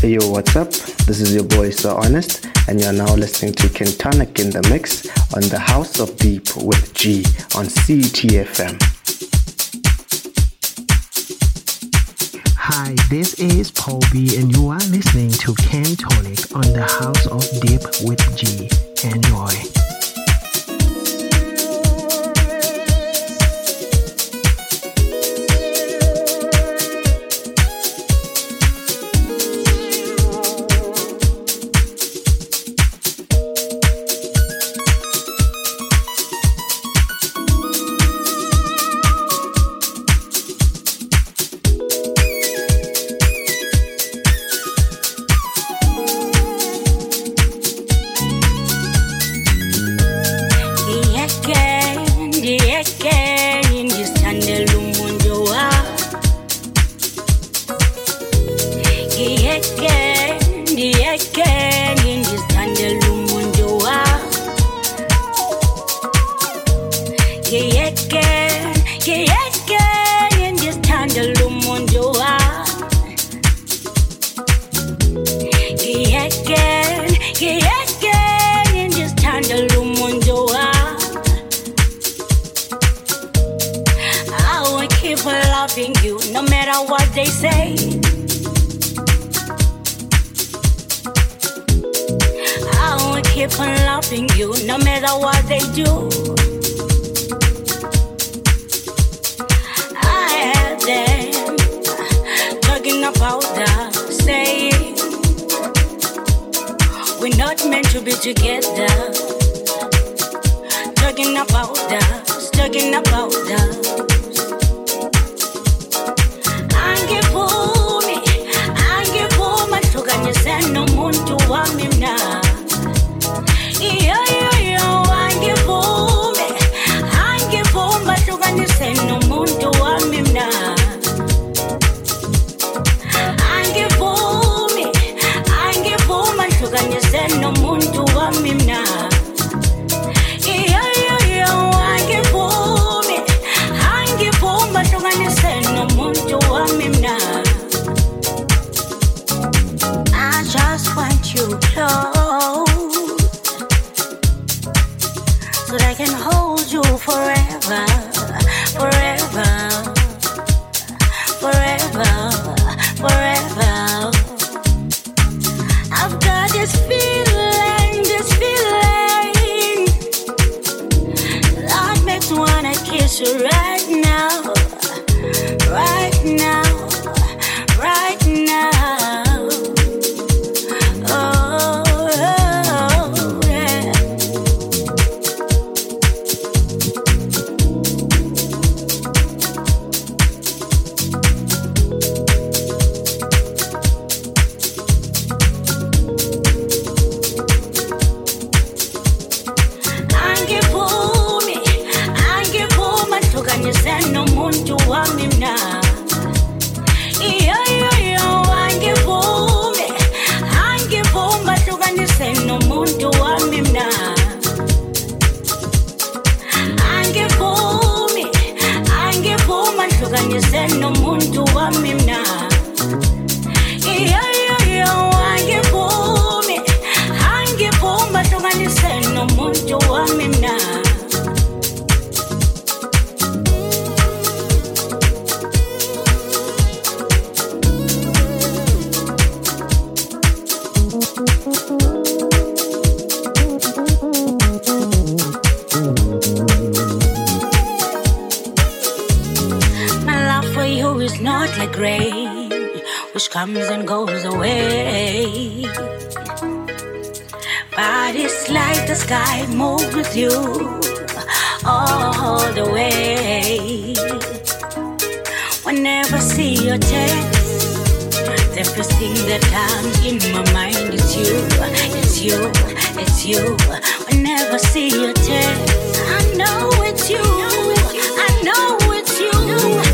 Hey yo, what's up? This is your boy So Honest, and you're now listening to Kentonic in the Mix on the House of Deep with G on CTFM. Hi, this is Paul B, and you are listening to Kentonic on the House of Deep with G. Enjoy. grain which comes and goes away. But it's like the sky moves with you all the way. Whenever I see your text, the first thing that comes in my mind is you, it's you, it's you. Whenever I see your text, I know it's you, I know it's you.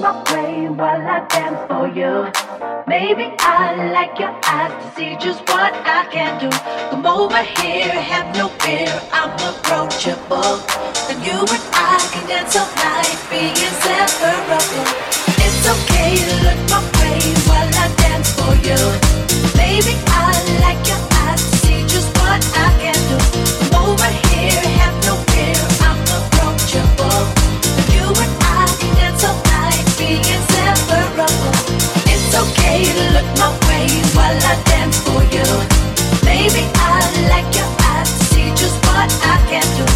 my way while I dance for you. Maybe I like your eyes to see just what I can do. Come over here, have no fear, I'm approachable. And you and I can dance all night, being inseparable. It's okay look my way while I dance for you. Maybe I like your eyes to see just what I can do. Come over here. Baby, I like your eyes, see just what I can do.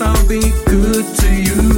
I'll be good to you.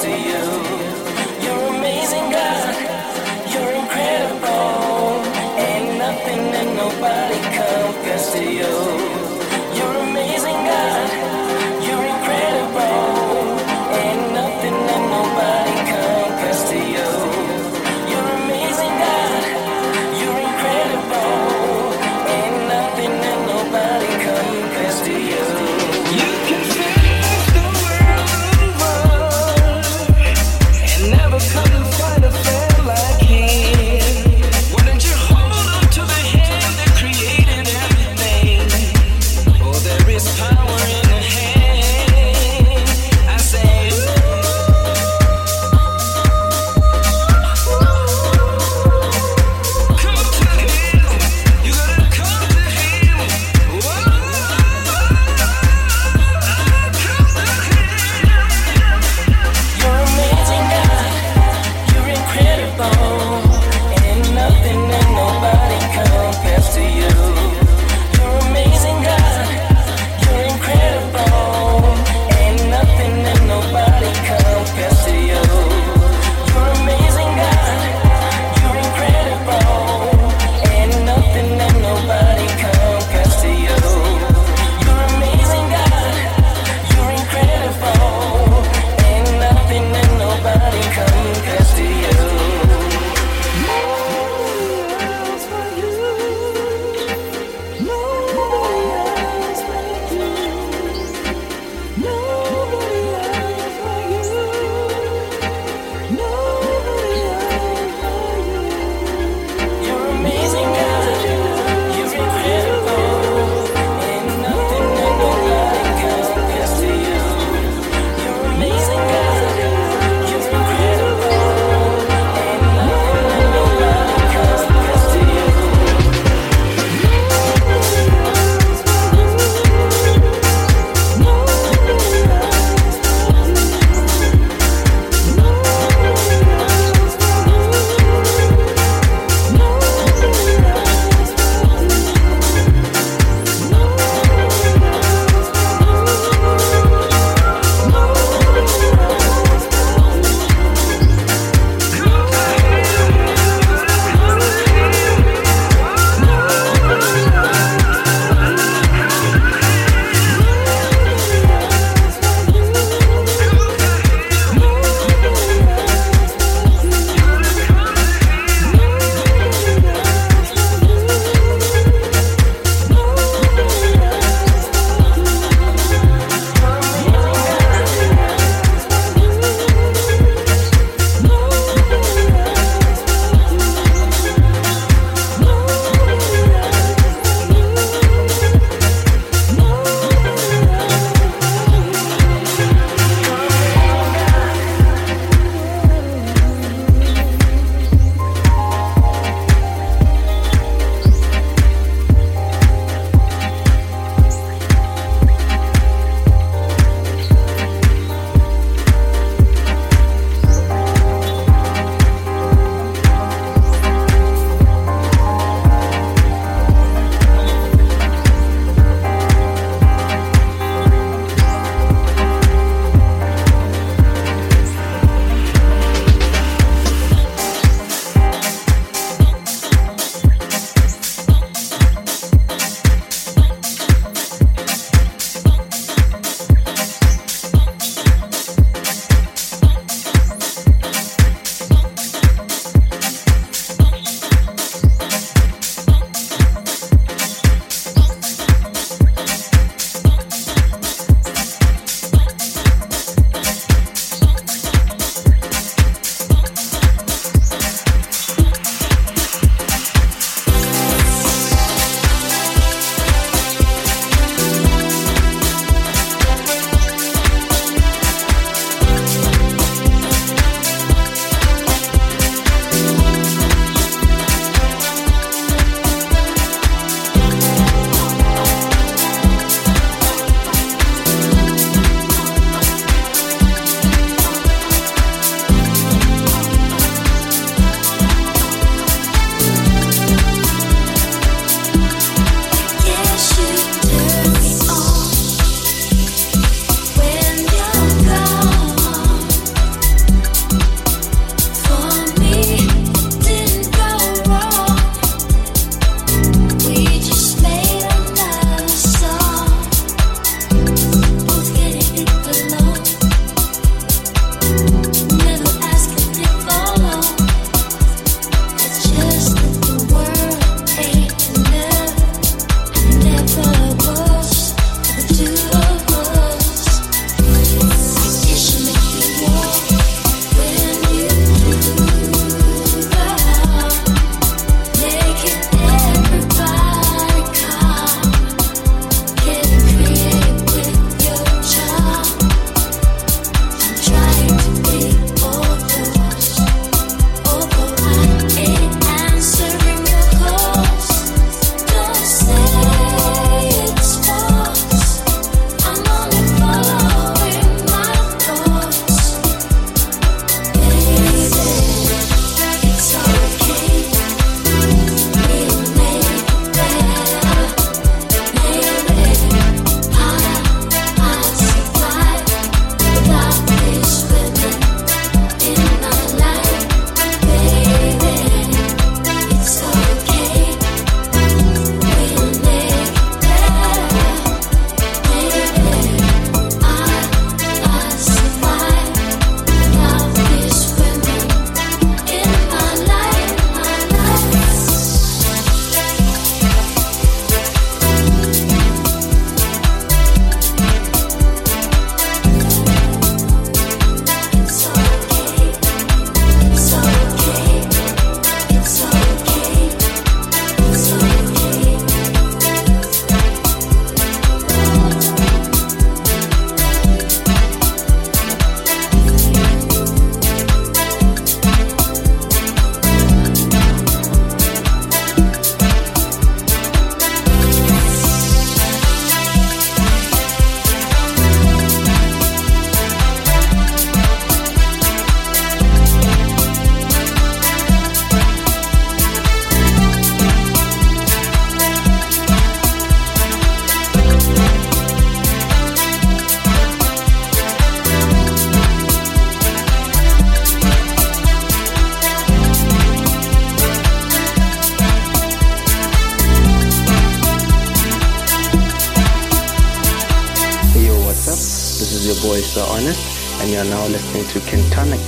to you.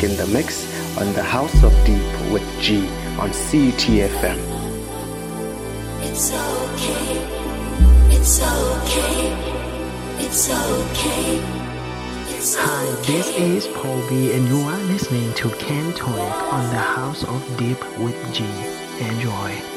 In the Mix on the House of Deep with G on CUTFM. It's okay. It's okay. It's okay. Hi, this is Paul B, and you are listening to Kentonic on the House of Deep with G. Enjoy.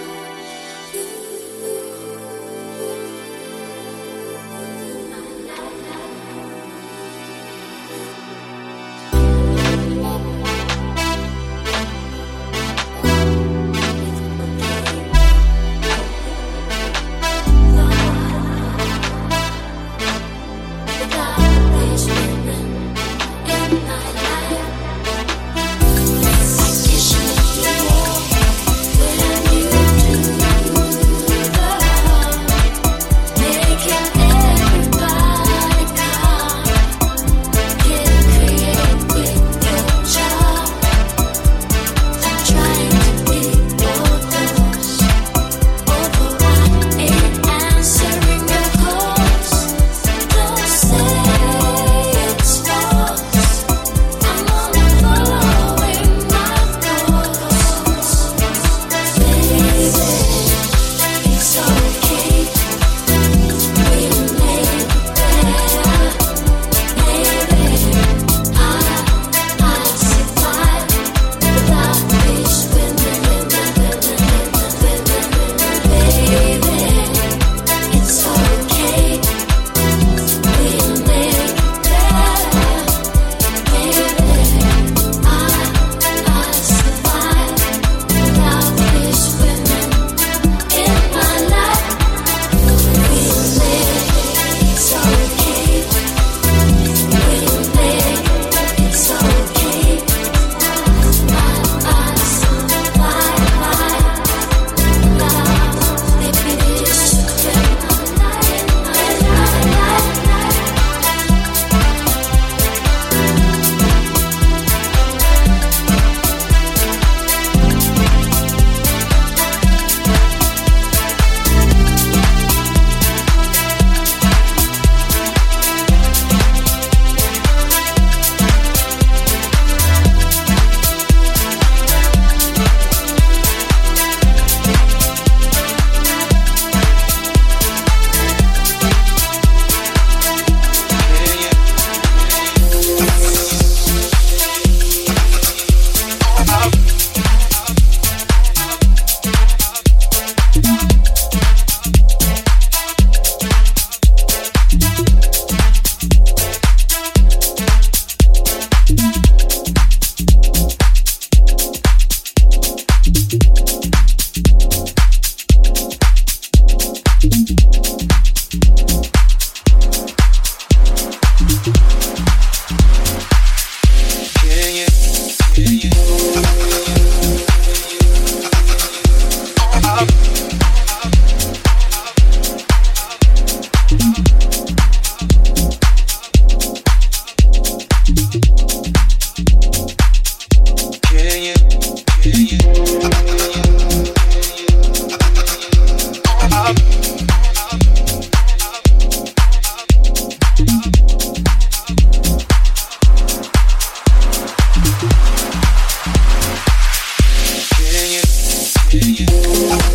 Thank you.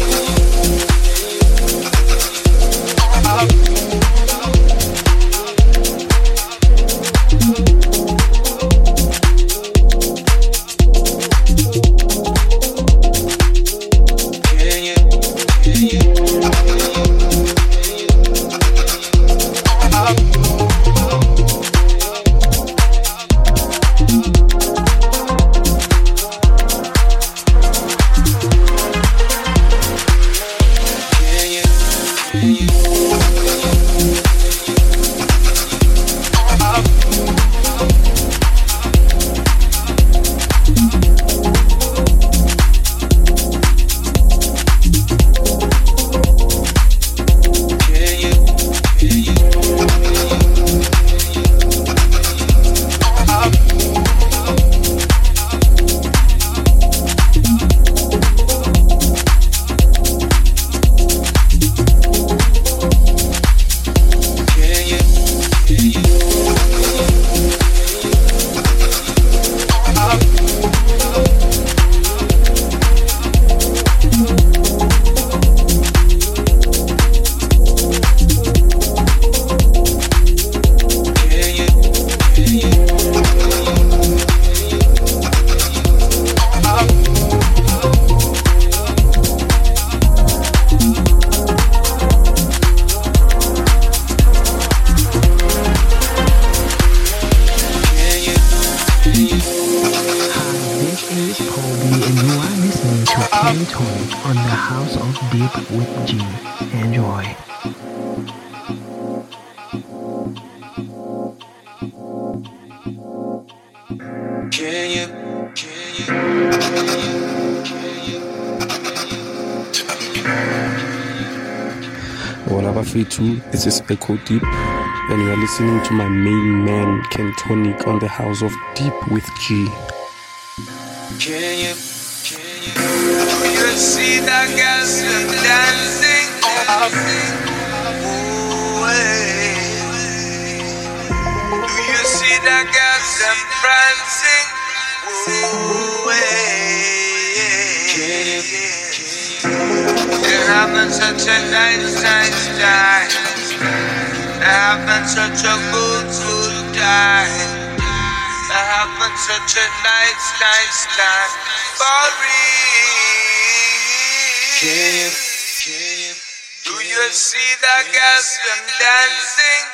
Up, This is Echo Deep, and you're listening to my main man, Kentonic, on the House of Deep with G. can you, can you, you see that swim dancing? Hey. Do you see that prancing? Ooh, hey. Can you, They're having such a nice time. They're having such a good, good time. They're having such a nice, nice time. For real. Can you, can you, do you see that girl swim dancing?